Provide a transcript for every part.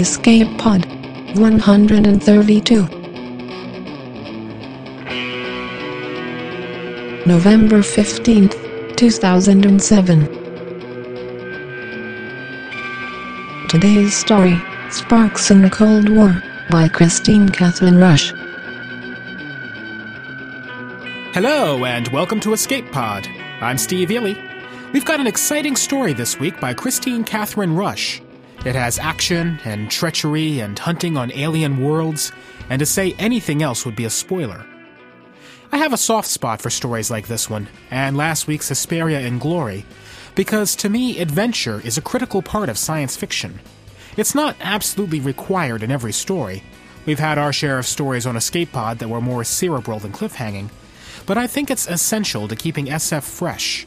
Escape Pod 132. November 15th, 2007. Today's story Sparks in the Cold War by Kristine Kathryn Rusch. Hello, and welcome to Escape Pod. I'm Steve Eley. We've got an exciting story this week by Kristine Kathryn Rusch. It has action and treachery and hunting on alien worlds, and to say anything else would be a spoiler. I have a soft spot for stories like this one, and last week's Hesperia in Glory, because to me, adventure is a critical part of science fiction. It's not absolutely required in every story. We've had our share of stories on Escape Pod that were more cerebral than cliffhanging, but I think it's essential to keeping SF fresh,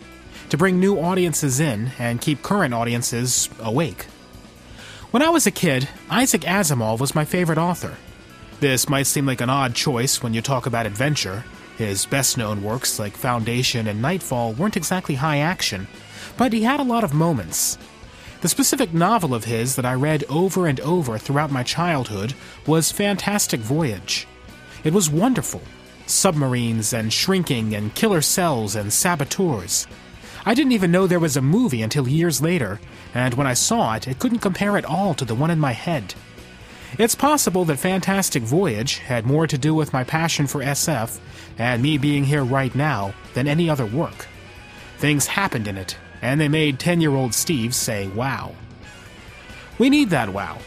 to bring new audiences in and keep current audiences awake. When I was a kid, Isaac Asimov was my favorite author. This might seem like an odd choice when you talk about adventure. His best known works, like Foundation and Nightfall, weren't exactly high action, but he had a lot of moments. The specific novel of his that I read over and over throughout my childhood was Fantastic Voyage. It was wonderful submarines and shrinking and killer cells and saboteurs. I didn't even know there was a movie until years later, and when I saw it, it couldn't compare at all to the one in my head. It's possible that Fantastic Voyage had more to do with my passion for SF and me being here right now than any other work. Things happened in it, and they made 10 year old Steve say wow. We need that wow.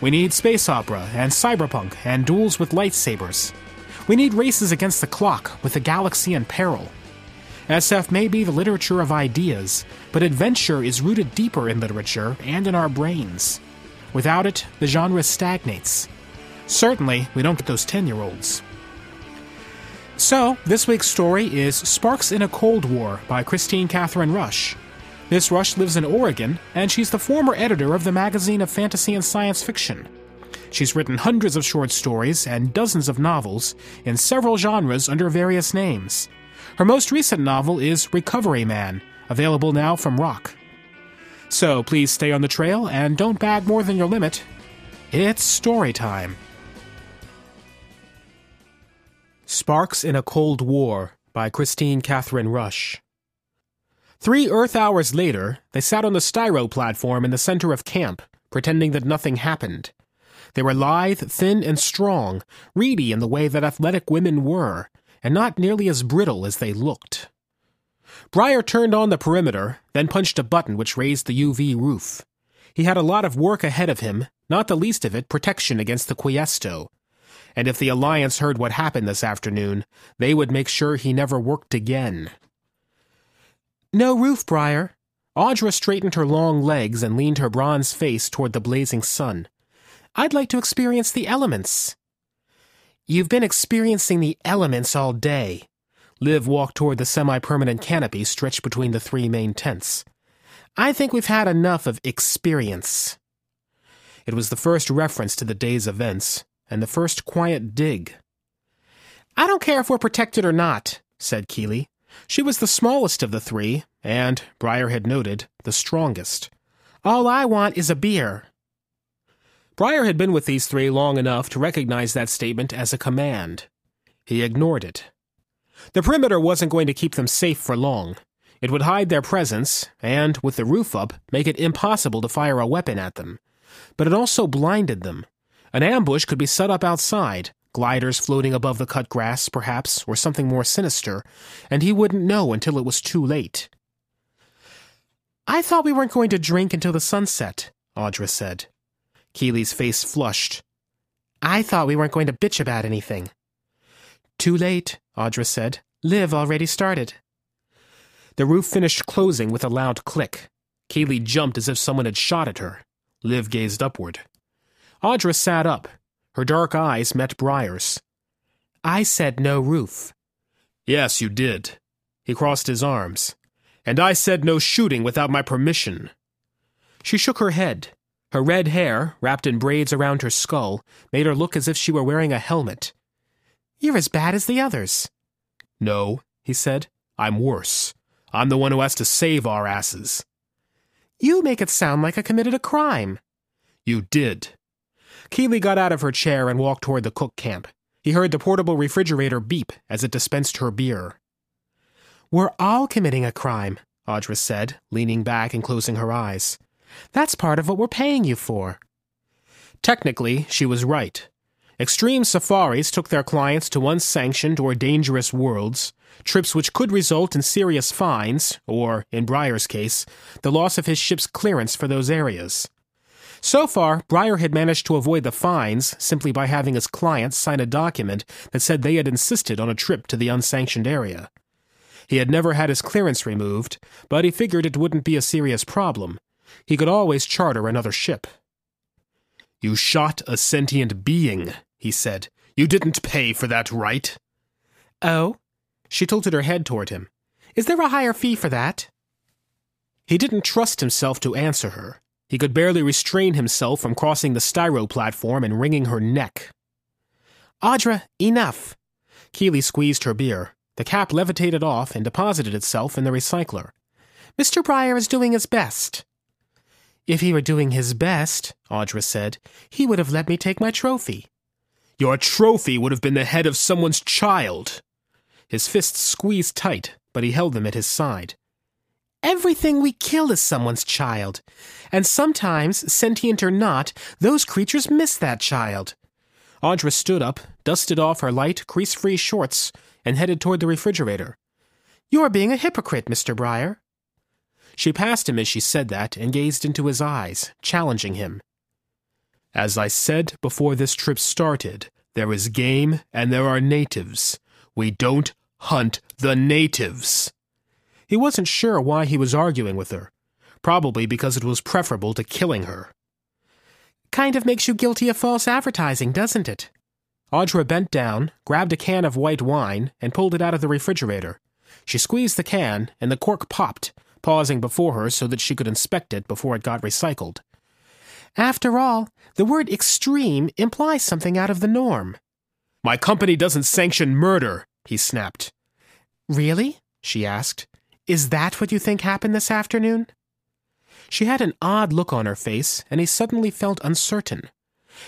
We need space opera and cyberpunk and duels with lightsabers. We need races against the clock with the galaxy in peril. SF may be the literature of ideas, but adventure is rooted deeper in literature and in our brains. Without it, the genre stagnates. Certainly, we don't get those 10 year olds. So, this week's story is Sparks in a Cold War by Kristine Kathryn Rusch. Miss Rusch lives in Oregon, and she's the former editor of the magazine of fantasy and science fiction. She's written hundreds of short stories and dozens of novels in several genres under various names. Her most recent novel is Recovery Man, available now from Roc. So please stay on the trail and don't bag more than your limit. It's story time. Sparks in a Cold War by Kristine Kathryn Rusch. Three Earth hours later, they sat on the styro platform in the center of camp, pretending that nothing happened. They were lithe, thin, and strong, reedy in the way that athletic women were, and not nearly as brittle as they looked. Breyer turned on the perimeter, then punched a button which raised the UV roof. He had a lot of work ahead of him, not the least of it protection against the Quiesto. And if the Alliance heard what happened this afternoon, they would make sure he never worked again. No roof, Briar. Audra straightened her long legs and leaned her bronze face toward the blazing sun. I'd like to experience the elements. You've been experiencing the elements all day. Liv walked toward the semi permanent canopy stretched between the three main tents. I think we've had enough of experience. It was the first reference to the day's events, and the first quiet dig. I don't care if we're protected or not, said Keeley. She was the smallest of the three, and, Briar had noted, the strongest. All I want is a beer. Briar had been with these three long enough to recognize that statement as a command. He ignored it. The perimeter wasn't going to keep them safe for long. It would hide their presence, and, with the roof up, make it impossible to fire a weapon at them. But it also blinded them. An ambush could be set up outside, gliders floating above the cut grass, perhaps, or something more sinister, and he wouldn't know until it was too late. I thought we weren't going to drink until the sunset, Audra said. Keeley's face flushed. I thought we weren't going to bitch about anything. Too late, Audra said. Liv already started. The roof finished closing with a loud click. Keeley jumped as if someone had shot at her. Liv gazed upward. Audra sat up. Her dark eyes met Briar's. I said no roof. Yes, you did. He crossed his arms. And I said no shooting without my permission. She shook her head. Her red hair, wrapped in braids around her skull, made her look as if she were wearing a helmet. You're as bad as the others. No, he said. I'm worse. I'm the one who has to save our asses. You make it sound like I committed a crime. You did. Keeley got out of her chair and walked toward the cook camp. He heard the portable refrigerator beep as it dispensed her beer. We're all committing a crime, Audra said, leaning back and closing her eyes. That's part of what we're paying you for. Technically, she was right. Extreme safaris took their clients to unsanctioned or dangerous worlds, trips which could result in serious fines, or, in Breyer's case, the loss of his ship's clearance for those areas. So far, Breyer had managed to avoid the fines simply by having his clients sign a document that said they had insisted on a trip to the unsanctioned area. He had never had his clearance removed, but he figured it wouldn't be a serious problem. He could always charter another ship. You shot a sentient being, he said. You didn't pay for that, right? Oh? She tilted her head toward him. Is there a higher fee for that? He didn't trust himself to answer her. He could barely restrain himself from crossing the styro platform and wringing her neck. Audra, enough. Keeley squeezed her beer. The cap levitated off and deposited itself in the recycler. Mr. Breyer is doing his best. If he were doing his best, Audra said, he would have let me take my trophy. Your trophy would have been the head of someone's child. His fists squeezed tight, but he held them at his side. Everything we kill is someone's child. And sometimes, sentient or not, those creatures miss that child. Audra stood up, dusted off her light, crease free shorts, and headed toward the refrigerator. You're being a hypocrite, Mr. Breyer. She passed him as she said that and gazed into his eyes, challenging him. As I said before this trip started, there is game and there are natives. We don't hunt the natives. He wasn't sure why he was arguing with her. Probably because it was preferable to killing her. Kind of makes you guilty of false advertising, doesn't it? Audra bent down, grabbed a can of white wine, and pulled it out of the refrigerator. She squeezed the can, and the cork popped, pausing before her so that she could inspect it before it got recycled. After all, the word extreme implies something out of the norm. My company doesn't sanction murder, he snapped. Really? she asked. Is that what you think happened this afternoon? She had an odd look on her face, and he suddenly felt uncertain.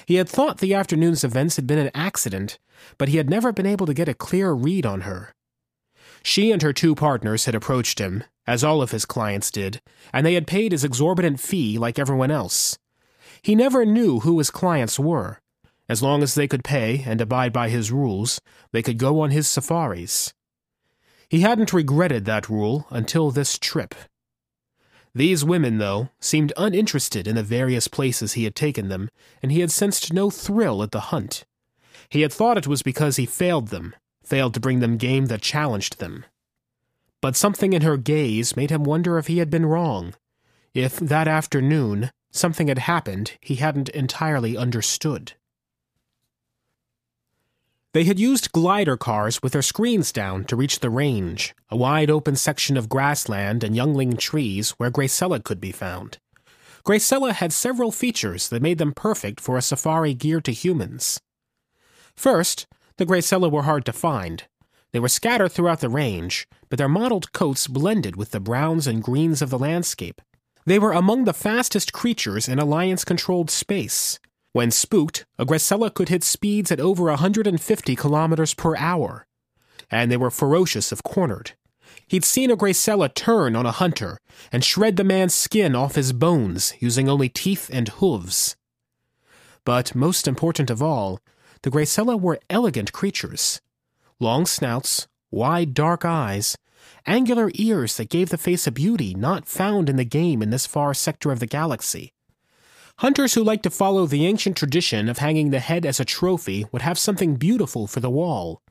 He had thought the afternoon's events had been an accident, but he had never been able to get a clear read on her. She and her two partners had approached him, as all of his clients did, and they had paid his exorbitant fee like everyone else. He never knew who his clients were. As long as they could pay and abide by his rules, they could go on his safaris. He hadn't regretted that rule until this trip. These women, though, seemed uninterested in the various places he had taken them, and he had sensed no thrill at the hunt. He had thought it was because he failed them, failed to bring them game that challenged them but something in her gaze made him wonder if he had been wrong. If that afternoon something had happened he hadn't entirely understood. They had used glider cars with their screens down to reach the range, a wide open section of grassland and youngling trees where Gracella could be found. Gracella had several features that made them perfect for a safari geared to humans. First, the Gracella were hard to find, they were scattered throughout the range, but their mottled coats blended with the browns and greens of the landscape. They were among the fastest creatures in Alliance controlled space. When spooked, a Gracella could hit speeds at over 150 kilometers per hour. And they were ferocious if cornered. He'd seen a Gracella turn on a hunter and shred the man's skin off his bones using only teeth and hooves. But most important of all, the Gracella were elegant creatures long snouts, wide dark eyes, angular ears that gave the face a beauty not found in the game in this far sector of the galaxy. Hunters who liked to follow the ancient tradition of hanging the head as a trophy would have something beautiful for the wall.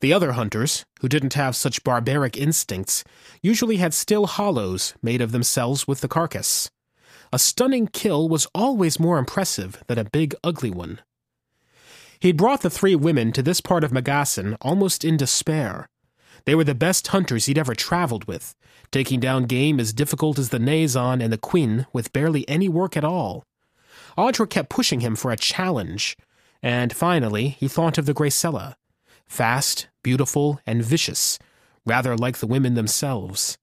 The other hunters, who didn't have such barbaric instincts, usually had still holos made of themselves with the carcass. A stunning kill was always more impressive than a big, ugly one. He'd brought the three women to this part of Magassan almost in despair. They were the best hunters he'd ever traveled with, taking down game as difficult as the Nazon and the Quinn with barely any work at all. Audra kept pushing him for a challenge, and finally he thought of the Gracella. Fast, beautiful, and vicious, rather like the women themselves.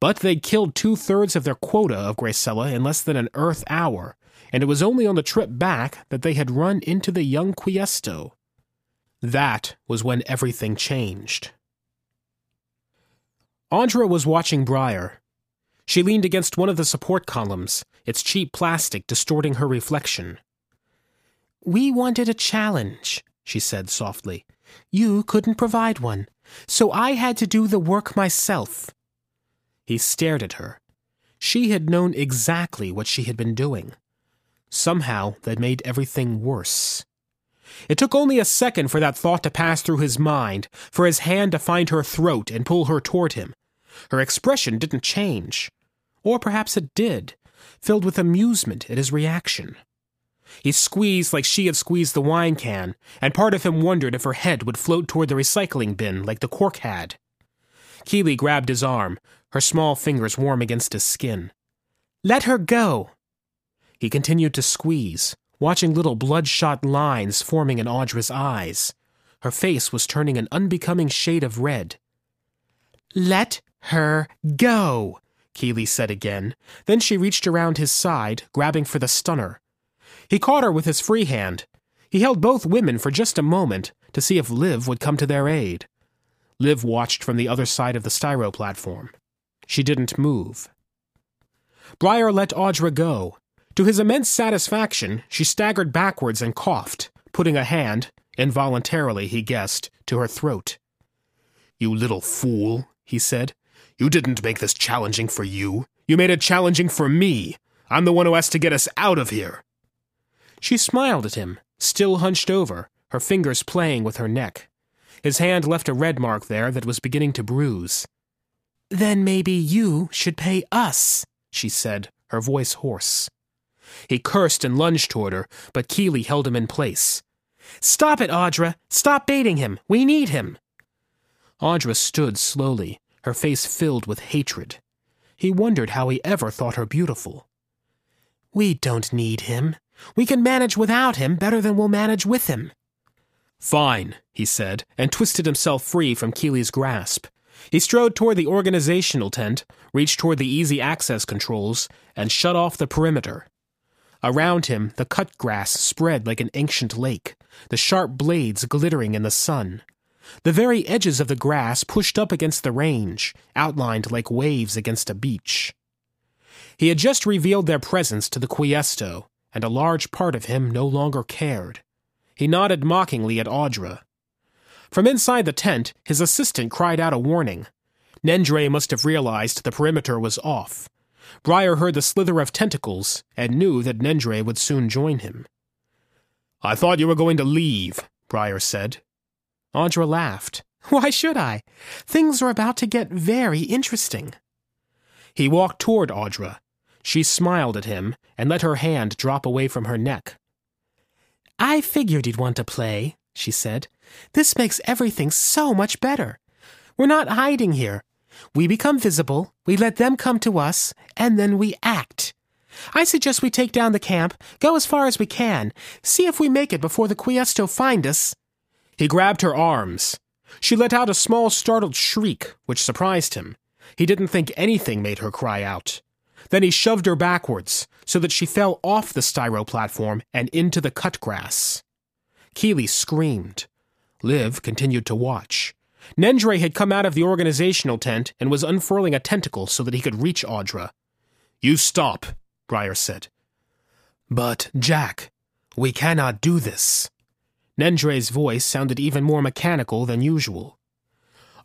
But they'd killed two thirds of their quota of Gracella in less than an Earth hour, and it was only on the trip back that they had run into the young Quiesto. That was when everything changed. Audra was watching Briar. She leaned against one of the support columns, its cheap plastic distorting her reflection. We wanted a challenge, she said softly. You couldn't provide one, so I had to do the work myself. He stared at her. She had known exactly what she had been doing. Somehow, that made everything worse. It took only a second for that thought to pass through his mind, for his hand to find her throat and pull her toward him. Her expression didn't change. Or perhaps it did, filled with amusement at his reaction. He squeezed like she had squeezed the wine can, and part of him wondered if her head would float toward the recycling bin like the cork had. Keeley grabbed his arm, her small fingers warm against his skin. Let her go! He continued to squeeze, watching little bloodshot lines forming in Audra's eyes. Her face was turning an unbecoming shade of red. Let her go, Keeley said again. Then she reached around his side, grabbing for the stunner. He caught her with his free hand. He held both women for just a moment to see if Liv would come to their aid. Liv watched from the other side of the styro platform. She didn't move. Briar let Audra go. To his immense satisfaction, she staggered backwards and coughed, putting a hand, involuntarily he guessed, to her throat. You little fool, he said. You didn't make this challenging for you. You made it challenging for me. I'm the one who has to get us out of here. She smiled at him, still hunched over, her fingers playing with her neck. His hand left a red mark there that was beginning to bruise. Then maybe you should pay us, she said, her voice hoarse. He cursed and lunged toward her, but Keeley held him in place. Stop it, Audra! Stop baiting him! We need him! Audra stood slowly, her face filled with hatred. He wondered how he ever thought her beautiful. We don't need him. We can manage without him better than we'll manage with him. Fine, he said, and twisted himself free from Keeley's grasp. He strode toward the organizational tent, reached toward the easy access controls, and shut off the perimeter. Around him, the cut grass spread like an ancient lake, the sharp blades glittering in the sun. The very edges of the grass pushed up against the range, outlined like waves against a beach. He had just revealed their presence to the Quiesto, and a large part of him no longer cared. He nodded mockingly at Audra. From inside the tent, his assistant cried out a warning. Nendre must have realized the perimeter was off. Briar heard the slither of tentacles and knew that Nendre would soon join him. I thought you were going to leave, Briar said. Audra laughed. Why should I? Things are about to get very interesting. He walked toward Audra, she smiled at him and let her hand drop away from her neck. I figured you'd want to play, she said. This makes everything so much better. We're not hiding here. We become visible, we let them come to us, and then we act. I suggest we take down the camp, go as far as we can, see if we make it before the Quiesto find us. He grabbed her arms. She let out a small startled shriek, which surprised him. He didn't think anything made her cry out. Then he shoved her backwards so that she fell off the styro platform and into the cut grass. Keeley screamed. Liv continued to watch. Nendre had come out of the organizational tent and was unfurling a tentacle so that he could reach Audra. You stop, Briar said. But, Jack, we cannot do this. Nendre's voice sounded even more mechanical than usual.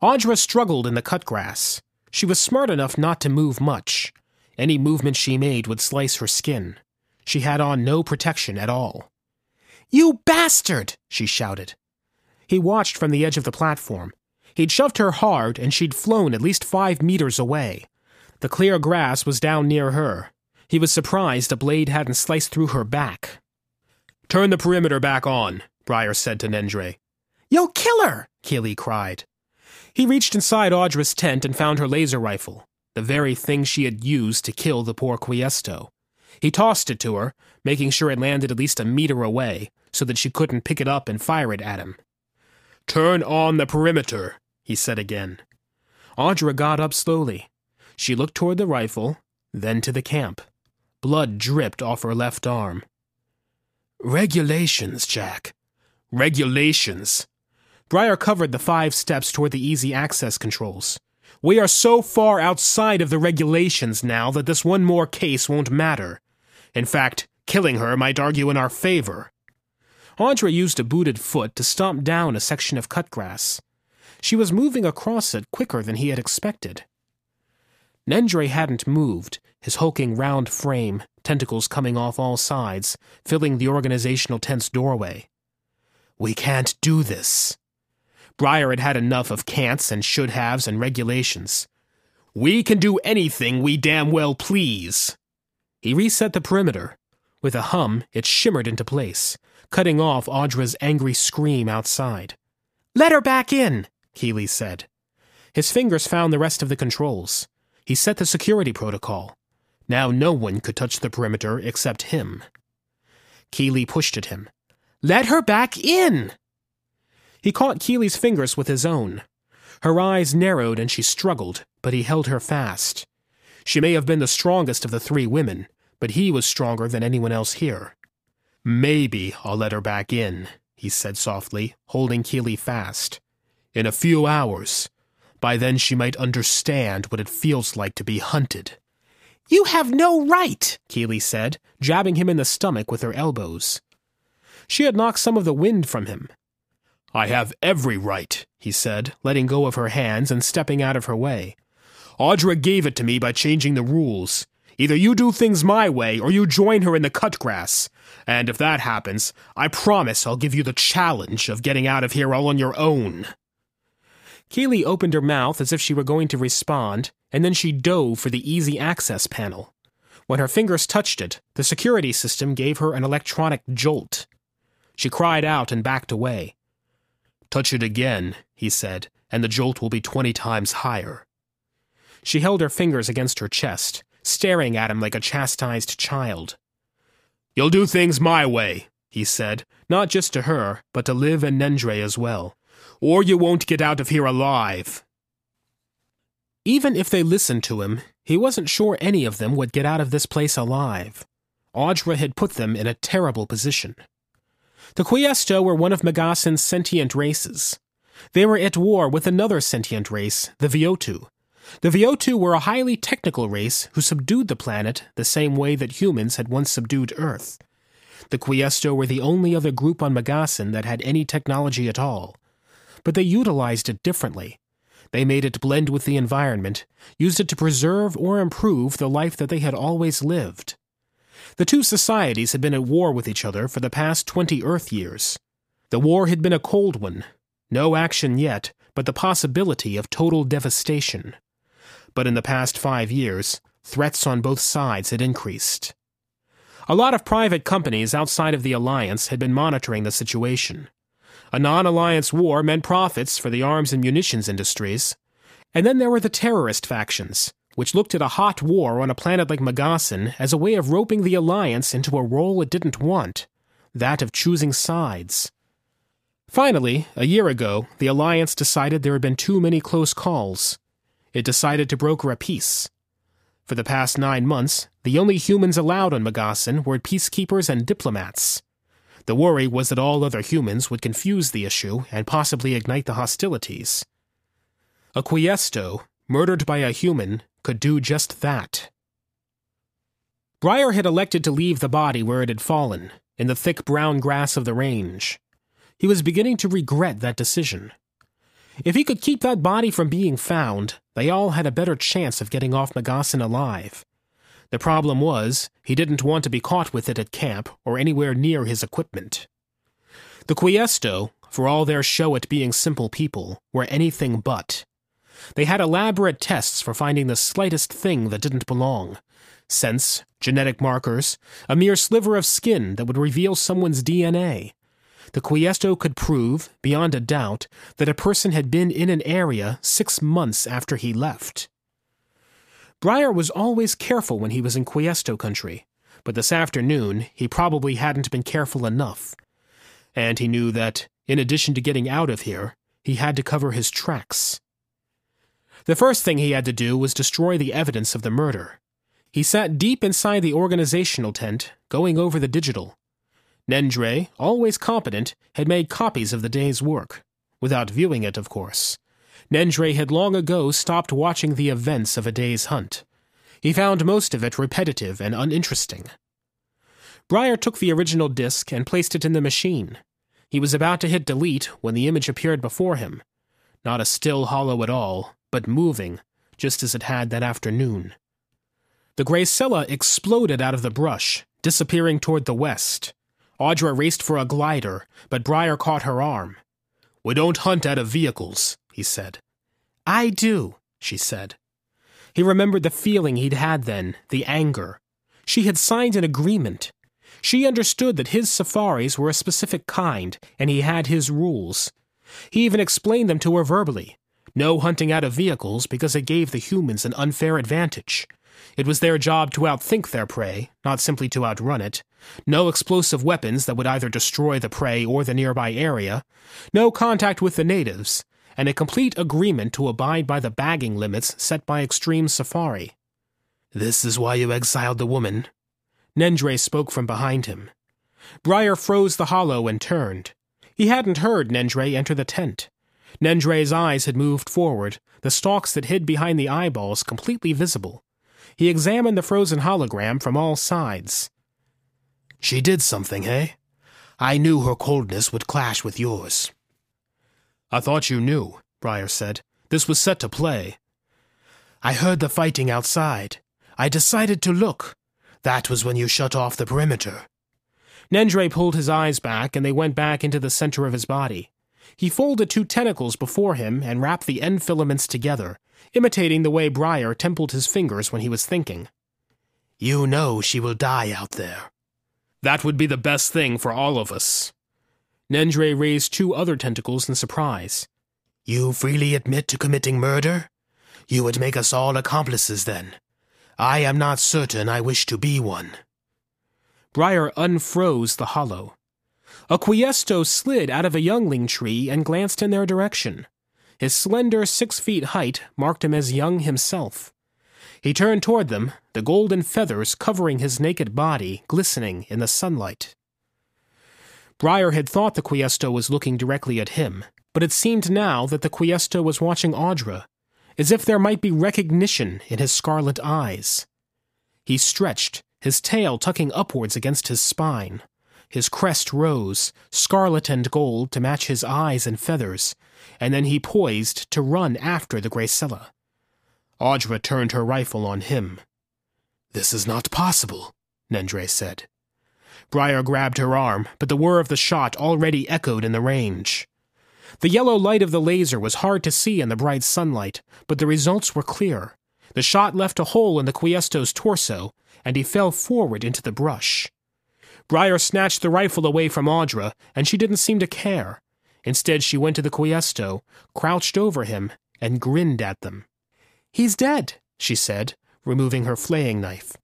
Audra struggled in the cut grass. She was smart enough not to move much. Any movement she made would slice her skin. She had on no protection at all. You bastard! she shouted. He watched from the edge of the platform. He'd shoved her hard, and she'd flown at least five meters away. The clear grass was down near her. He was surprised a blade hadn't sliced through her back. Turn the perimeter back on, Briar said to Nendre. You'll kill her! Keeley cried. He reached inside Audra's tent and found her laser rifle the very thing she had used to kill the poor Quiesto. He tossed it to her, making sure it landed at least a meter away, so that she couldn't pick it up and fire it at him. Turn on the perimeter, he said again. Audra got up slowly. She looked toward the rifle, then to the camp. Blood dripped off her left arm. Regulations, Jack. Regulations. Briar covered the five steps toward the easy access controls. We are so far outside of the regulations now that this one more case won't matter. In fact, killing her might argue in our favor. Audra used a booted foot to stomp down a section of cut grass. She was moving across it quicker than he had expected. Nendre hadn't moved, his hulking round frame, tentacles coming off all sides, filling the organizational tent's doorway. We can't do this. Briar had had enough of can'ts and should haves and regulations. We can do anything we damn well please. He reset the perimeter. With a hum, it shimmered into place, cutting off Audra's angry scream outside. Let her back in! Keeley said. His fingers found the rest of the controls. He set the security protocol. Now no one could touch the perimeter except him. Keeley pushed at him. Let her back in! He caught Keeley's fingers with his own. Her eyes narrowed and she struggled, but he held her fast. She may have been the strongest of the three women, but he was stronger than anyone else here. Maybe I'll let her back in, he said softly, holding Keeley fast in a few hours. By then she might understand what it feels like to be hunted. You have no right, Keeley said, jabbing him in the stomach with her elbows. She had knocked some of the wind from him. I have every right, he said, letting go of her hands and stepping out of her way. Audra gave it to me by changing the rules. Either you do things my way or you join her in the cut grass. And if that happens, I promise I'll give you the challenge of getting out of here all on your own. Keeley opened her mouth as if she were going to respond, and then she dove for the easy access panel. When her fingers touched it, the security system gave her an electronic jolt. She cried out and backed away. Touch it again, he said, and the jolt will be twenty times higher. She held her fingers against her chest, staring at him like a chastised child. You'll do things my way, he said, not just to her, but to Liv and Nendre as well or you won't get out of here alive. Even if they listened to him, he wasn't sure any of them would get out of this place alive. Audra had put them in a terrible position. The Quiesto were one of Megasin's sentient races. They were at war with another sentient race, the Viotu. The Viotu were a highly technical race who subdued the planet the same way that humans had once subdued Earth. The Quiesto were the only other group on Megasin that had any technology at all but they utilized it differently. They made it blend with the environment, used it to preserve or improve the life that they had always lived. The two societies had been at war with each other for the past 20 Earth years. The war had been a cold one. No action yet, but the possibility of total devastation. But in the past five years, threats on both sides had increased. A lot of private companies outside of the Alliance had been monitoring the situation. A non alliance war meant profits for the arms and munitions industries. And then there were the terrorist factions, which looked at a hot war on a planet like Megasin as a way of roping the alliance into a role it didn't want that of choosing sides. Finally, a year ago, the alliance decided there had been too many close calls. It decided to broker a peace. For the past nine months, the only humans allowed on Megasin were peacekeepers and diplomats. The worry was that all other humans would confuse the issue and possibly ignite the hostilities. A Quiesto, murdered by a human, could do just that. Briar had elected to leave the body where it had fallen, in the thick brown grass of the range. He was beginning to regret that decision. If he could keep that body from being found, they all had a better chance of getting off Megasin alive. The problem was, he didn't want to be caught with it at camp or anywhere near his equipment. The Quiesto, for all their show at being simple people, were anything but. They had elaborate tests for finding the slightest thing that didn't belong scents, genetic markers, a mere sliver of skin that would reveal someone's DNA. The Quiesto could prove, beyond a doubt, that a person had been in an area six months after he left. Briar was always careful when he was in Quiesto country, but this afternoon he probably hadn't been careful enough. And he knew that, in addition to getting out of here, he had to cover his tracks. The first thing he had to do was destroy the evidence of the murder. He sat deep inside the organizational tent, going over the digital. Nendre, always competent, had made copies of the day's work. Without viewing it, of course. Nendre had long ago stopped watching the events of a day's hunt. He found most of it repetitive and uninteresting. Breyer took the original disk and placed it in the machine. He was about to hit delete when the image appeared before him. Not a still holo at all, but moving, just as it had that afternoon. The Gracella exploded out of the brush, disappearing toward the west. Audra raced for a glider, but Briar caught her arm. We don't hunt out of vehicles, he said. I do, she said. He remembered the feeling he'd had then, the anger. She had signed an agreement. She understood that his safaris were a specific kind, and he had his rules. He even explained them to her verbally. No hunting out of vehicles because it gave the humans an unfair advantage. It was their job to outthink their prey, not simply to outrun it. No explosive weapons that would either destroy the prey or the nearby area. No contact with the natives. And a complete agreement to abide by the bagging limits set by Extreme Safari. This is why you exiled the woman. Nendre spoke from behind him. Briar froze the holo and turned. He hadn't heard Nendre enter the tent. Nendre's eyes had moved forward, the stalks that hid behind the eyeballs completely visible. He examined the frozen hologram from all sides. She did something, eh? I knew her coldness would clash with yours. I thought you knew, Briar said. This was set to play. I heard the fighting outside. I decided to look. That was when you shut off the perimeter. Nendre pulled his eyes back, and they went back into the center of his body. He folded two tentacles before him and wrapped the end filaments together, imitating the way Briar templed his fingers when he was thinking. You know she will die out there. That would be the best thing for all of us. Nendre raised two other tentacles in surprise. You freely admit to committing murder? You would make us all accomplices then. I am not certain I wish to be one. Briar unfroze the holo. A Quiesto slid out of a youngling tree and glanced in their direction. His slender six feet height marked him as young himself. He turned toward them, the golden feathers covering his naked body, glistening in the sunlight. Briar had thought the Quiesto was looking directly at him, but it seemed now that the Quiesto was watching Audra, as if there might be recognition in his scarlet eyes. He stretched, his tail tucking upwards against his spine. His crest rose, scarlet and gold to match his eyes and feathers, and then he poised to run after the Gracella. Audra turned her rifle on him. This is not possible, Nendre said. Briar grabbed her arm, but the whir of the shot already echoed in the range. The yellow light of the laser was hard to see in the bright sunlight, but the results were clear. The shot left a hole in the Quiesto's torso, and he fell forward into the brush. Briar snatched the rifle away from Audra, and she didn't seem to care. Instead, she went to the Quiesto, crouched over him, and grinned at them. He's dead, she said, removing her flaying knife.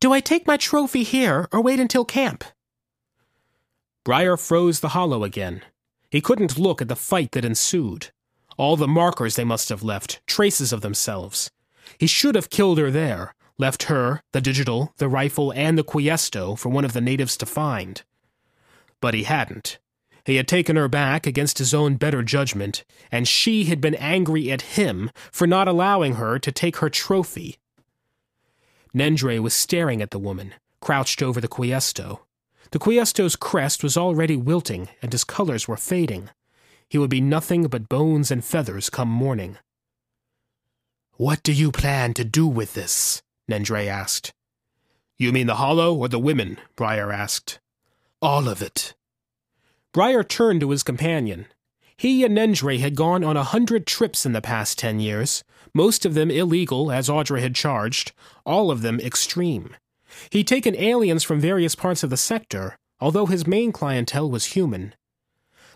Do I take my trophy here or wait until camp? Briar froze the holo again. He couldn't look at the fight that ensued. All the markers they must have left, traces of themselves. He should have killed her there, left her, the digital, the rifle, and the Quiesto for one of the natives to find. But he hadn't. He had taken her back against his own better judgment, and she had been angry at him for not allowing her to take her trophy. Nendre was staring at the woman, crouched over the Quiesto. The Quiesto's crest was already wilting, and his colors were fading. He would be nothing but bones and feathers come morning. What do you plan to do with this? Nendre asked. You mean the holo or the women? Briar asked. All of it. Briar turned to his companion. He and Nendre had gone on a hundred trips in the past ten years, most of them illegal, as Audra had charged, all of them extreme. He'd taken aliens from various parts of the sector, although his main clientele was human.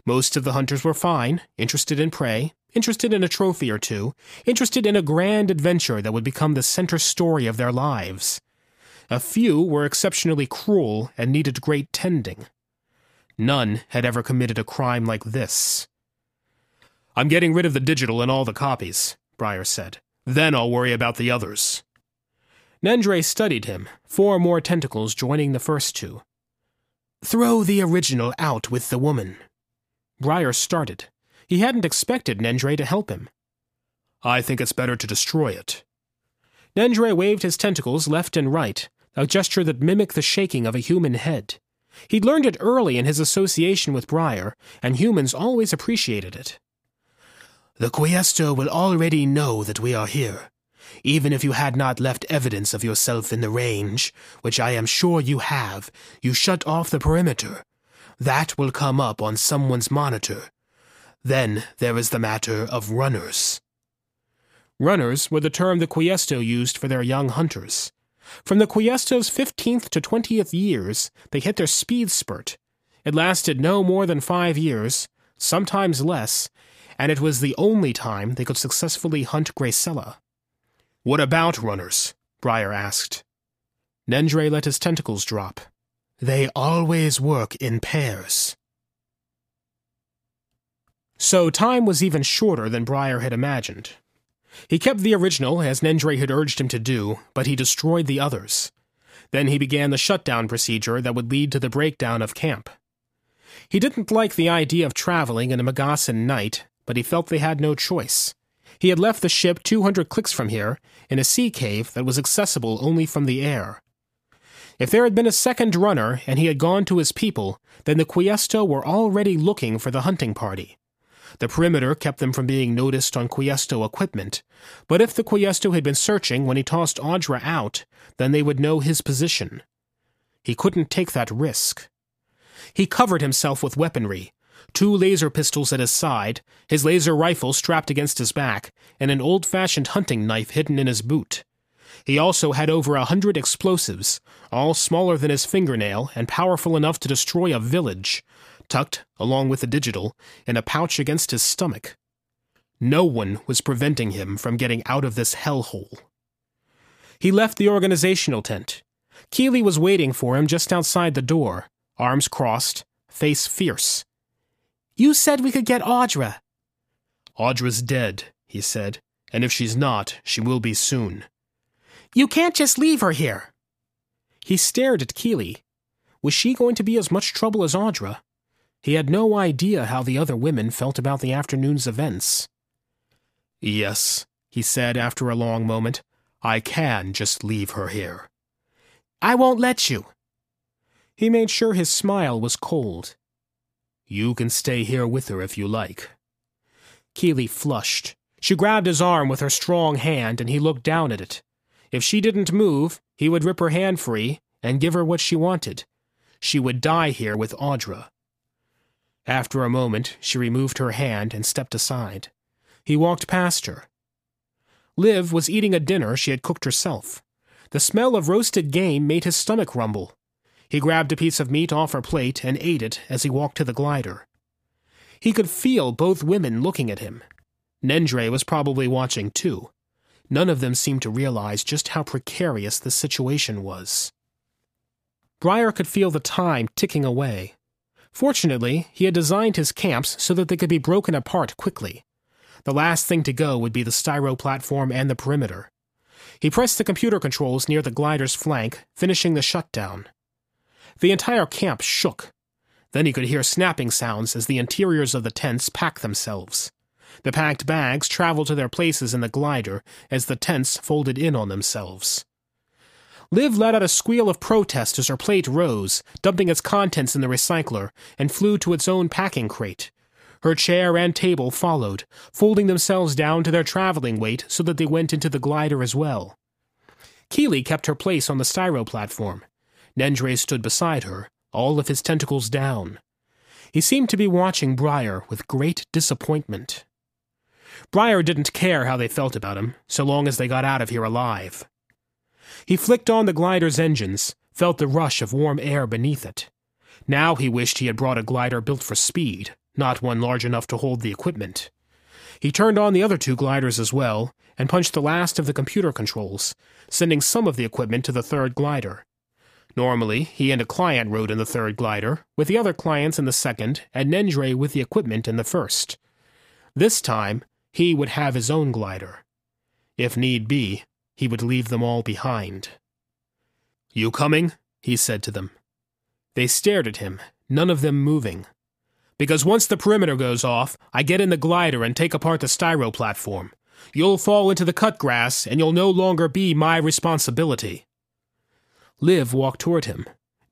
Most of the hunters were fine, interested in prey, interested in a trophy or two, interested in a grand adventure that would become the center story of their lives. A few were exceptionally cruel and needed great tending. None had ever committed a crime like this. I'm getting rid of the digital and all the copies, Briar said. Then I'll worry about the others. Nendre studied him, four more tentacles joining the first two. Throw the original out with the woman. Briar started. He hadn't expected Nendre to help him. I think it's better to destroy it. Nendre waved his tentacles left and right, a gesture that mimicked the shaking of a human head. He'd learned it early in his association with Briar, and humans always appreciated it. The Quiesto will already know that we are here. Even if you had not left evidence of yourself in the range, which I am sure you have, you shut off the perimeter. That will come up on someone's monitor. Then there is the matter of runners. Runners were the term the Quiesto used for their young hunters. From the Quiesto's 15th to 20th years, they hit their speed spurt. It lasted no more than five years, sometimes less, and it was the only time they could successfully hunt Gracella. What about runners? Briar asked. Nendre let his tentacles drop. They always work in pairs. So time was even shorter than Briar had imagined. He kept the original, as Nendre had urged him to do, but he destroyed the others. Then he began the shutdown procedure that would lead to the breakdown of camp. He didn't like the idea of traveling in a Megasan night, but he felt they had no choice. He had left the ship 200 clicks from here, in a sea cave that was accessible only from the air. If there had been a second runner and he had gone to his people, then the Quiesto were already looking for the hunting party. The perimeter kept them from being noticed on Quiesto equipment, but if the Quiesto had been searching when he tossed Audra out, then they would know his position. He couldn't take that risk. He covered himself with weaponry, two laser pistols at his side, his laser rifle strapped against his back, and an old fashioned hunting knife hidden in his boot. He also had over a hundred explosives, all smaller than his fingernail and powerful enough to destroy a village, tucked, along with the digital, in a pouch against his stomach. No one was preventing him from getting out of this hellhole. He left the organizational tent. Keeley was waiting for him just outside the door, arms crossed, face fierce. You said we could get Audra. Audra's dead, he said, and if she's not, she will be soon. You can't just leave her here. He stared at Keeley. Was she going to be as much trouble as Audra? He had no idea how the other women felt about the afternoon's events. Yes, he said after a long moment, I can just leave her here. I won't let you. He made sure his smile was cold. You can stay here with her if you like. Keeley flushed. She grabbed his arm with her strong hand and he looked down at it. If she didn't move, he would rip her hand free and give her what she wanted. She would die here with Audra. After a moment, she removed her hand and stepped aside. He walked past her. Liv was eating a dinner she had cooked herself. The smell of roasted game made his stomach rumble. He grabbed a piece of meat off her plate and ate it as he walked to the glider. He could feel both women looking at him. Nendre was probably watching too. None of them seemed to realize just how precarious the situation was. Briar could feel the time ticking away. Fortunately, he had designed his camps so that they could be broken apart quickly. The last thing to go would be the styro platform and the perimeter. He pressed the computer controls near the glider's flank, finishing the shutdown. The entire camp shook. Then he could hear snapping sounds as the interiors of the tents packed themselves. The packed bags traveled to their places in the glider as the tents folded in on themselves. Liv let out a squeal of protest as her plate rose, dumping its contents in the recycler, and flew to its own packing crate. Her chair and table followed, folding themselves down to their traveling weight so that they went into the glider as well. Keeley kept her place on the styro platform. Nendre stood beside her, all of his tentacles down. He seemed to be watching Briar with great disappointment. Briar didn't care how they felt about him, so long as they got out of here alive. He flicked on the glider's engines, felt the rush of warm air beneath it. Now he wished he had brought a glider built for speed, not one large enough to hold the equipment. He turned on the other two gliders as well, and punched the last of the computer controls, sending some of the equipment to the third glider. Normally, he and a client rode in the third glider, with the other clients in the second, and Nendre with the equipment in the first. This time, he would have his own glider. If need be, he would leave them all behind. You coming? he said to them. They stared at him, none of them moving. Because once the perimeter goes off, I get in the glider and take apart the styro platform. You'll fall into the cut grass, and you'll no longer be my responsibility. Liv walked toward him.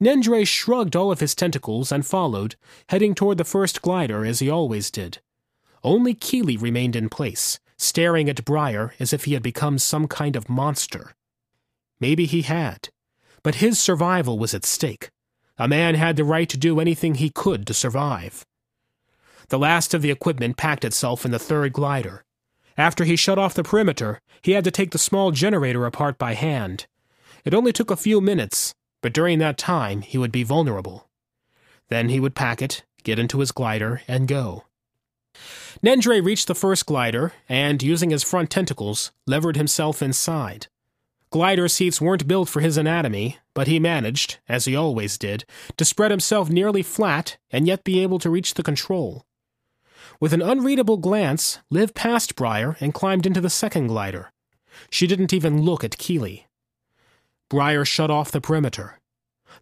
Nendre shrugged all of his tentacles and followed, heading toward the first glider as he always did. Only Keeley remained in place, staring at Briar as if he had become some kind of monster. Maybe he had, but his survival was at stake. A man had the right to do anything he could to survive. The last of the equipment packed itself in the third glider. After he shut off the perimeter, he had to take the small generator apart by hand. It only took a few minutes, but during that time he would be vulnerable. Then he would pack it, get into his glider, and go. Nendre reached the first glider and, using his front tentacles, levered himself inside. Glider seats weren't built for his anatomy, but he managed, as he always did, to spread himself nearly flat and yet be able to reach the control. With an unreadable glance, Liv passed Briar and climbed into the second glider. She didn't even look at Keeley. Briar shut off the perimeter.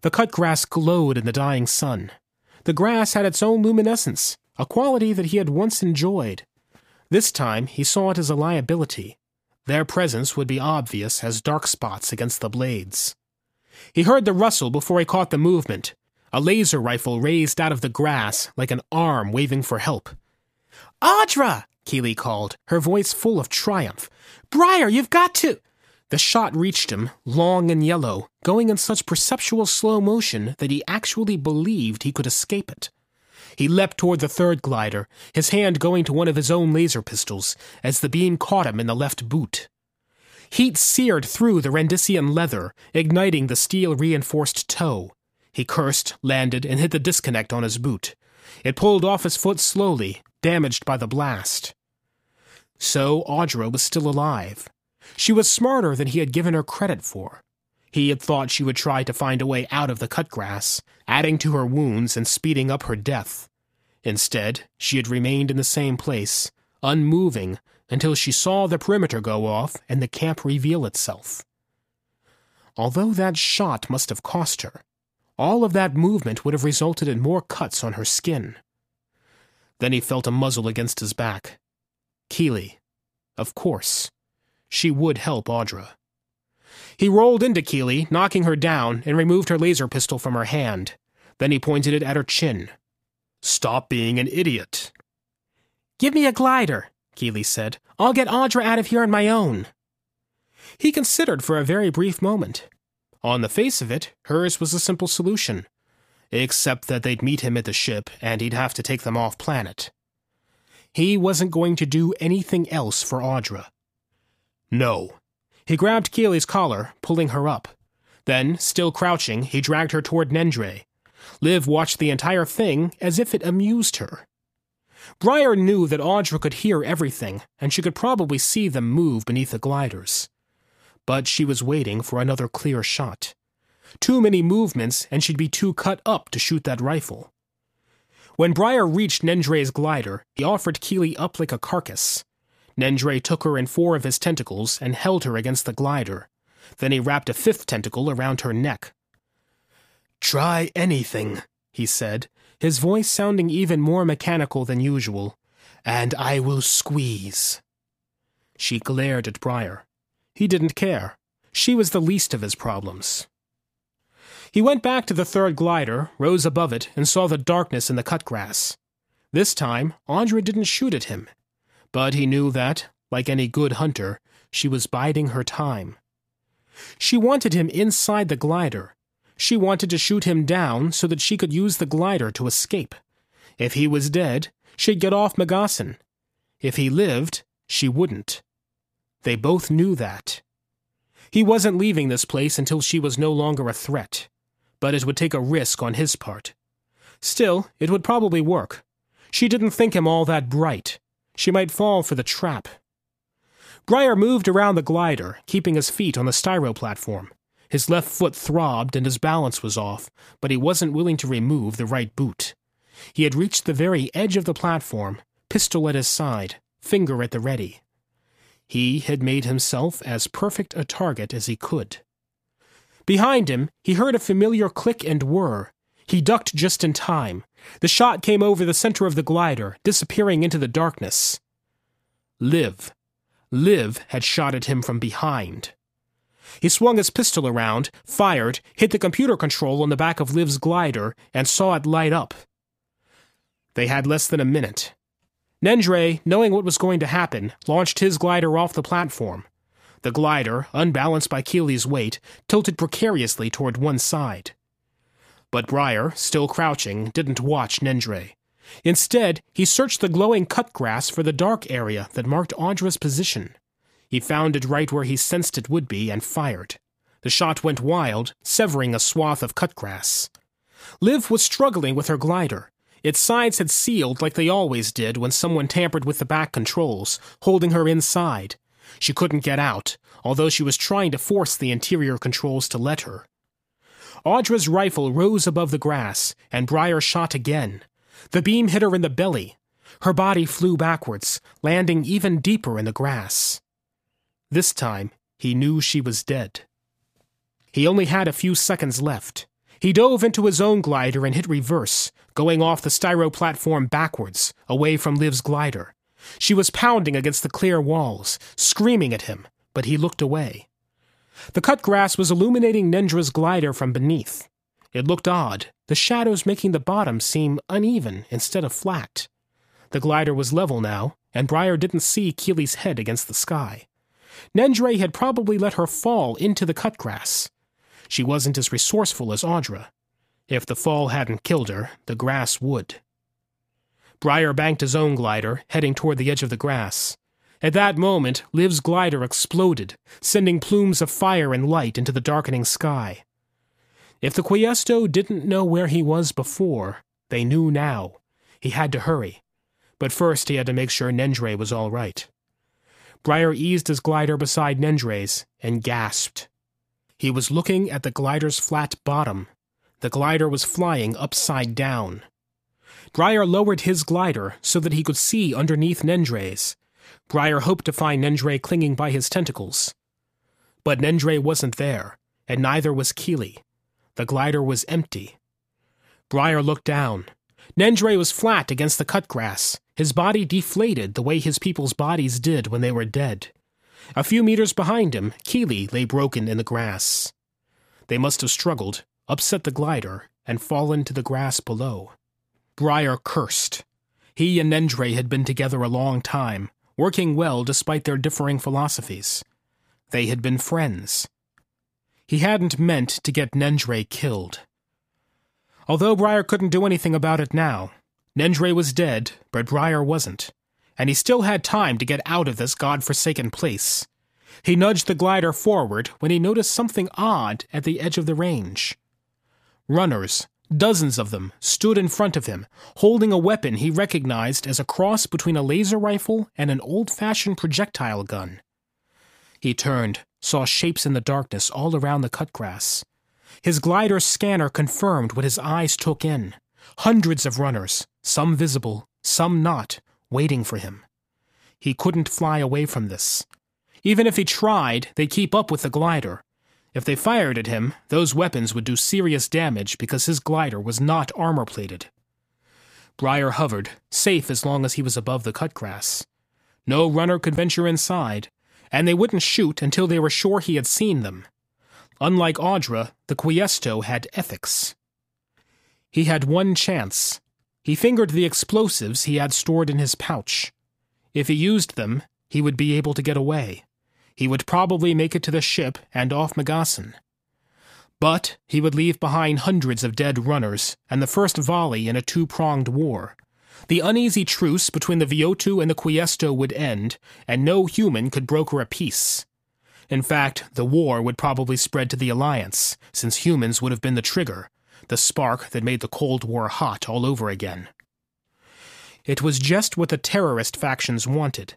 The cut grass glowed in the dying sun. The grass had its own luminescence, a quality that he had once enjoyed. This time he saw it as a liability. Their presence would be obvious as dark spots against the blades. He heard the rustle before he caught the movement. A laser rifle raised out of the grass like an arm waving for help. Audra! Keeley called, her voice full of triumph. Briar, you've got to. The shot reached him, long and yellow, going in such perceptual slow motion that he actually believed he could escape it. He leapt toward the third glider, his hand going to one of his own laser pistols, as the beam caught him in the left boot. Heat seared through the Rendisian leather, igniting the steel reinforced toe. He cursed, landed, and hit the disconnect on his boot. It pulled off his foot slowly, damaged by the blast. So Audra was still alive. She was smarter than he had given her credit for. He had thought she would try to find a way out of the cut grass, adding to her wounds and speeding up her death. Instead, she had remained in the same place, unmoving, until she saw the perimeter go off and the camp reveal itself. Although that shot must have cost her, all of that movement would have resulted in more cuts on her skin. Then he felt a muzzle against his back. Keeley. Of course. She would help Audra. He rolled into Keeley, knocking her down, and removed her laser pistol from her hand. Then he pointed it at her chin. Stop being an idiot. Give me a glider, Keeley said. I'll get Audra out of here on my own. He considered for a very brief moment. On the face of it, hers was a simple solution except that they'd meet him at the ship and he'd have to take them off planet. He wasn't going to do anything else for Audra. No. He grabbed Keeley's collar, pulling her up. Then, still crouching, he dragged her toward Nendre. Liv watched the entire thing as if it amused her. Briar knew that Audra could hear everything, and she could probably see them move beneath the gliders. But she was waiting for another clear shot. Too many movements, and she'd be too cut up to shoot that rifle. When Briar reached Nendre's glider, he offered Keeley up like a carcass. Nendre took her in four of his tentacles and held her against the glider. Then he wrapped a fifth tentacle around her neck. Try anything, he said, his voice sounding even more mechanical than usual, and I will squeeze. She glared at Briar. He didn't care. She was the least of his problems. He went back to the third glider, rose above it, and saw the darkness in the cut grass. This time, Audra didn't shoot at him. But he knew that, like any good hunter, she was biding her time. She wanted him inside the glider. She wanted to shoot him down so that she could use the glider to escape. If he was dead, she'd get off Megasin. If he lived, she wouldn't. They both knew that. He wasn't leaving this place until she was no longer a threat but it would take a risk on his part. Still, it would probably work. She didn't think him all that bright. She might fall for the trap. Briar moved around the glider, keeping his feet on the styro platform. His left foot throbbed and his balance was off, but he wasn't willing to remove the right boot. He had reached the very edge of the platform, pistol at his side, finger at the ready. He had made himself as perfect a target as he could. Behind him, he heard a familiar click and whir. He ducked just in time. The shot came over the center of the glider, disappearing into the darkness. Liv. Liv had shot at him from behind. He swung his pistol around, fired, hit the computer control on the back of Liv's glider, and saw it light up. They had less than a minute. Nendre, knowing what was going to happen, launched his glider off the platform. The glider, unbalanced by Keeley's weight, tilted precariously toward one side. But Briar, still crouching, didn't watch Nendre. Instead, he searched the glowing cut grass for the dark area that marked Audra's position. He found it right where he sensed it would be and fired. The shot went wild, severing a swath of cut grass. Liv was struggling with her glider. Its sides had sealed like they always did when someone tampered with the back controls, holding her inside. She couldn't get out, although she was trying to force the interior controls to let her. Audra's rifle rose above the grass, and Briar shot again. The beam hit her in the belly. Her body flew backwards, landing even deeper in the grass. This time, he knew she was dead. He only had a few seconds left. He dove into his own glider and hit reverse, going off the styro platform backwards, away from Liv's glider. She was pounding against the clear walls, screaming at him, but he looked away. The cut grass was illuminating Nendre's glider from beneath. It looked odd, the shadows making the bottom seem uneven instead of flat. The glider was level now, and Briar didn't see Keeley's head against the sky. Nendre had probably let her fall into the cut grass. She wasn't as resourceful as Audra. If the fall hadn't killed her, the grass would. Briar banked his own glider, heading toward the edge of the grass. At that moment, Liv's glider exploded, sending plumes of fire and light into the darkening sky. If the Quiesto didn't know where he was before, they knew now. He had to hurry. But first he had to make sure Nendre was all right. Briar eased his glider beside Nendre's and gasped. He was looking at the glider's flat bottom. The glider was flying upside down. Briar lowered his glider so that he could see underneath Nendre's. Briar hoped to find Nendre clinging by his tentacles. But Nendre wasn't there, and neither was Keeley. The glider was empty. Briar looked down. Nendre was flat against the cut grass, his body deflated the way his people's bodies did when they were dead. A few meters behind him, Keeley lay broken in the grass. They must have struggled, upset the glider, and fallen to the grass below. Briar cursed. He and Nendre had been together a long time, working well despite their differing philosophies. They had been friends. He hadn't meant to get Nendre killed. Although Briar couldn't do anything about it now, Nendre was dead, but Briar wasn't, and he still had time to get out of this god-forsaken place. He nudged the glider forward when he noticed something odd at the edge of the range. Runners, Dozens of them stood in front of him, holding a weapon he recognized as a cross between a laser rifle and an old fashioned projectile gun. He turned, saw shapes in the darkness all around the cut grass. His glider scanner confirmed what his eyes took in hundreds of runners, some visible, some not, waiting for him. He couldn't fly away from this. Even if he tried, they'd keep up with the glider, if they fired at him, those weapons would do serious damage because his glider was not armor plated. Briar hovered, safe as long as he was above the cut grass. No runner could venture inside, and they wouldn't shoot until they were sure he had seen them. Unlike Audra, the Quiesto had ethics. He had one chance. He fingered the explosives he had stored in his pouch. If he used them, he would be able to get away he would probably make it to the ship and off Megassen. But he would leave behind hundreds of dead runners and the first volley in a two pronged war. The uneasy truce between the Viotu and the Quiesto would end, and no human could broker a peace. In fact, the war would probably spread to the Alliance, since humans would have been the trigger, the spark that made the Cold War hot all over again. It was just what the terrorist factions wanted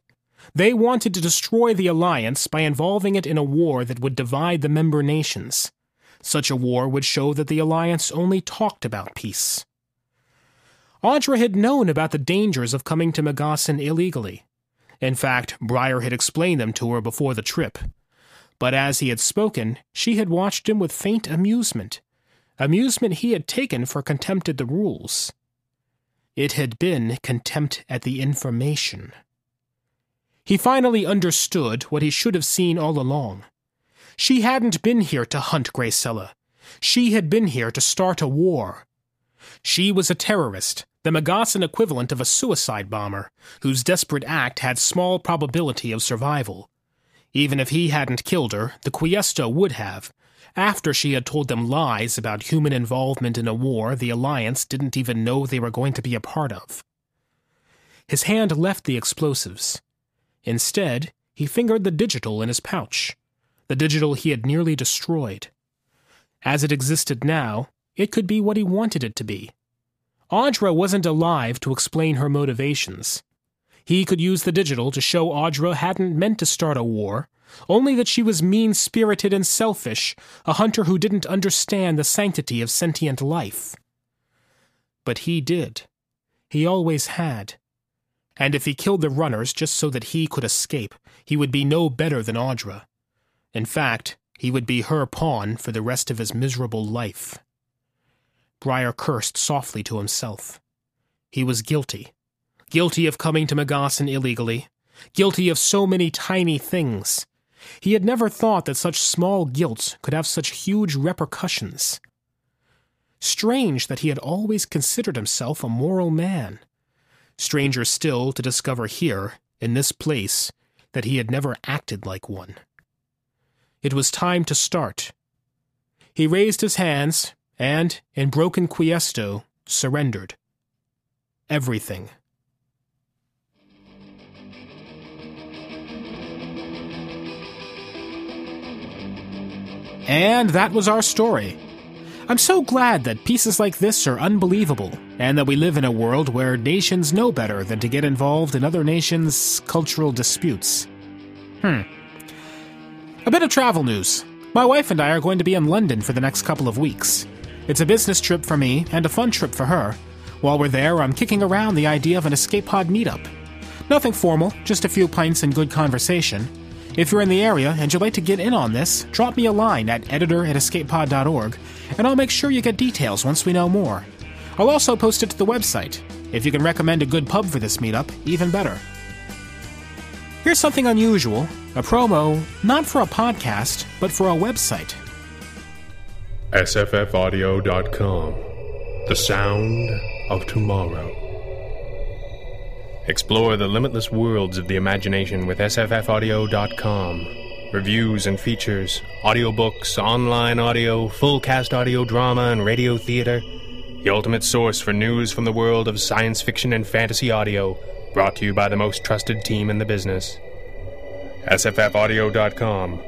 they wanted to destroy the alliance by involving it in a war that would divide the member nations. Such a war would show that the alliance only talked about peace. Audra had known about the dangers of coming to Megassen illegally. In fact, Briar had explained them to her before the trip. But as he had spoken, she had watched him with faint amusement. Amusement he had taken for contempt at the rules. It had been contempt at the information. He finally understood what he should have seen all along. She hadn't been here to hunt Gracella. She had been here to start a war. She was a terrorist, the Megasan equivalent of a suicide bomber, whose desperate act had small probability of survival. Even if he hadn't killed her, the Quiesto would have, after she had told them lies about human involvement in a war the Alliance didn't even know they were going to be a part of. His hand left the explosives. Instead, he fingered the digital in his pouch, the digital he had nearly destroyed. As it existed now, it could be what he wanted it to be. Audra wasn't alive to explain her motivations. He could use the digital to show Audra hadn't meant to start a war, only that she was mean spirited and selfish, a hunter who didn't understand the sanctity of sentient life. But he did. He always had. And if he killed the runners just so that he could escape, he would be no better than Audra. In fact, he would be her pawn for the rest of his miserable life. Briar cursed softly to himself. He was guilty. Guilty of coming to Megasan illegally. Guilty of so many tiny things. He had never thought that such small guilt could have such huge repercussions. Strange that he had always considered himself a moral man. Stranger still to discover here, in this place, that he had never acted like one. It was time to start. He raised his hands and, in broken quiesto, surrendered. Everything. And that was our story. I'm so glad that pieces like this are unbelievable, and that we live in a world where nations know better than to get involved in other nations' cultural disputes. Hmm. A bit of travel news. My wife and I are going to be in London for the next couple of weeks. It's a business trip for me and a fun trip for her. While we're there, I'm kicking around the idea of an escape pod meetup. Nothing formal, just a few pints and good conversation. If you're in the area and you'd like to get in on this, drop me a line at editor at escapepod.org, and I'll make sure you get details once we know more. I'll also post it to the website. If you can recommend a good pub for this meetup, even better. Here's something unusual a promo, not for a podcast, but for a website. SFFaudio.com The Sound of Tomorrow. Explore the limitless worlds of the imagination with SFFaudio.com. Reviews and features, audiobooks, online audio, full cast audio drama, and radio theater. The ultimate source for news from the world of science fiction and fantasy audio, brought to you by the most trusted team in the business. SFFaudio.com.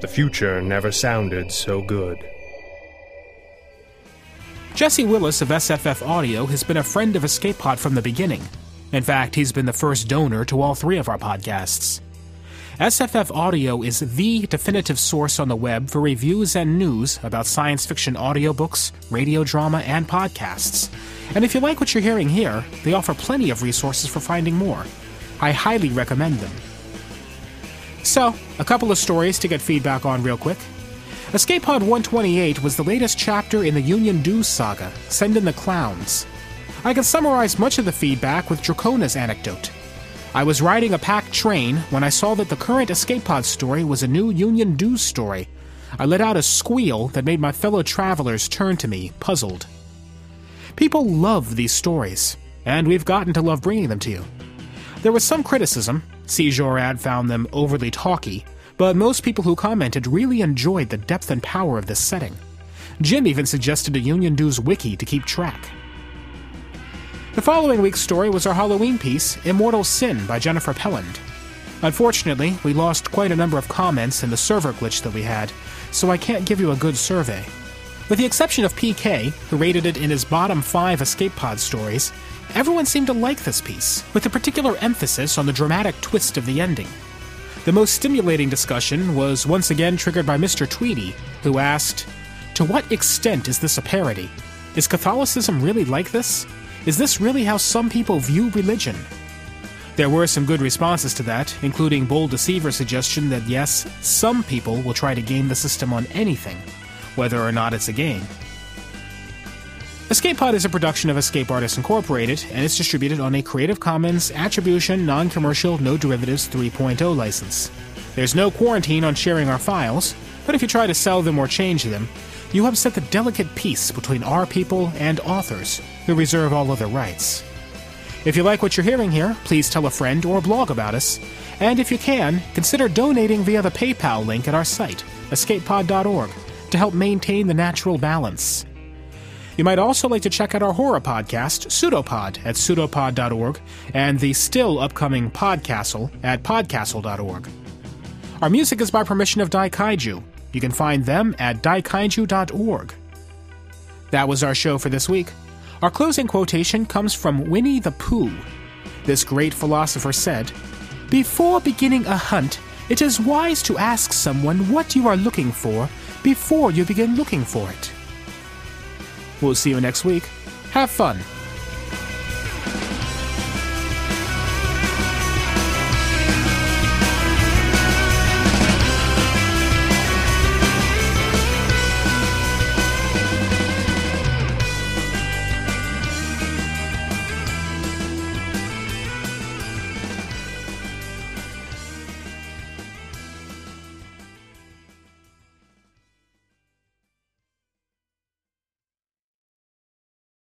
The future never sounded so good. Jesse Willis of SFF Audio has been a friend of Escape Pod from the beginning. In fact, he's been the first donor to all three of our podcasts. SFF Audio is the definitive source on the web for reviews and news about science fiction audiobooks, radio drama, and podcasts. And if you like what you're hearing here, they offer plenty of resources for finding more. I highly recommend them. So, a couple of stories to get feedback on real quick. Escape Pod 128 was the latest chapter in the Union Dues saga, Send in the Clowns. I can summarize much of the feedback with Dracona's anecdote. I was riding a packed train when I saw that the current Escape Pod story was a new Union Dues story. I let out a squeal that made my fellow travelers turn to me, puzzled. People love these stories, and we've gotten to love bringing them to you. There was some criticism. Cjorad found them overly talky, but most people who commented really enjoyed the depth and power of this setting. Jim even suggested a Union Dues wiki to keep track. The following week's story was our Halloween piece, Immortal Sin by Jennifer Pelland. Unfortunately, we lost quite a number of comments in the server glitch that we had, so I can't give you a good survey. With the exception of PK, who rated it in his bottom five escape pod stories, everyone seemed to like this piece, with a particular emphasis on the dramatic twist of the ending. The most stimulating discussion was once again triggered by Mr. Tweedy, who asked, To what extent is this a parody? Is Catholicism really like this? Is this really how some people view religion? There were some good responses to that, including Bold Deceiver's suggestion that yes, some people will try to game the system on anything, whether or not it's a game. Escape Pod is a production of Escape Artists Incorporated and is distributed on a Creative Commons Attribution Non Commercial No Derivatives 3.0 license. There's no quarantine on sharing our files, but if you try to sell them or change them, you upset the delicate peace between our people and authors, who reserve all other rights. If you like what you're hearing here, please tell a friend or blog about us, and if you can, consider donating via the PayPal link at our site, escapepod.org, to help maintain the natural balance. You might also like to check out our horror podcast, Pseudopod, at pseudopod.org, and the still upcoming Podcastle at podcastle.org. Our music is by permission of Dai Daikaiju. You can find them at daikaiju.org. That was our show for this week. Our closing quotation comes from Winnie the Pooh. This great philosopher said, Before beginning a hunt, it is wise to ask someone what you are looking for before you begin looking for it. We'll see you next week. Have fun.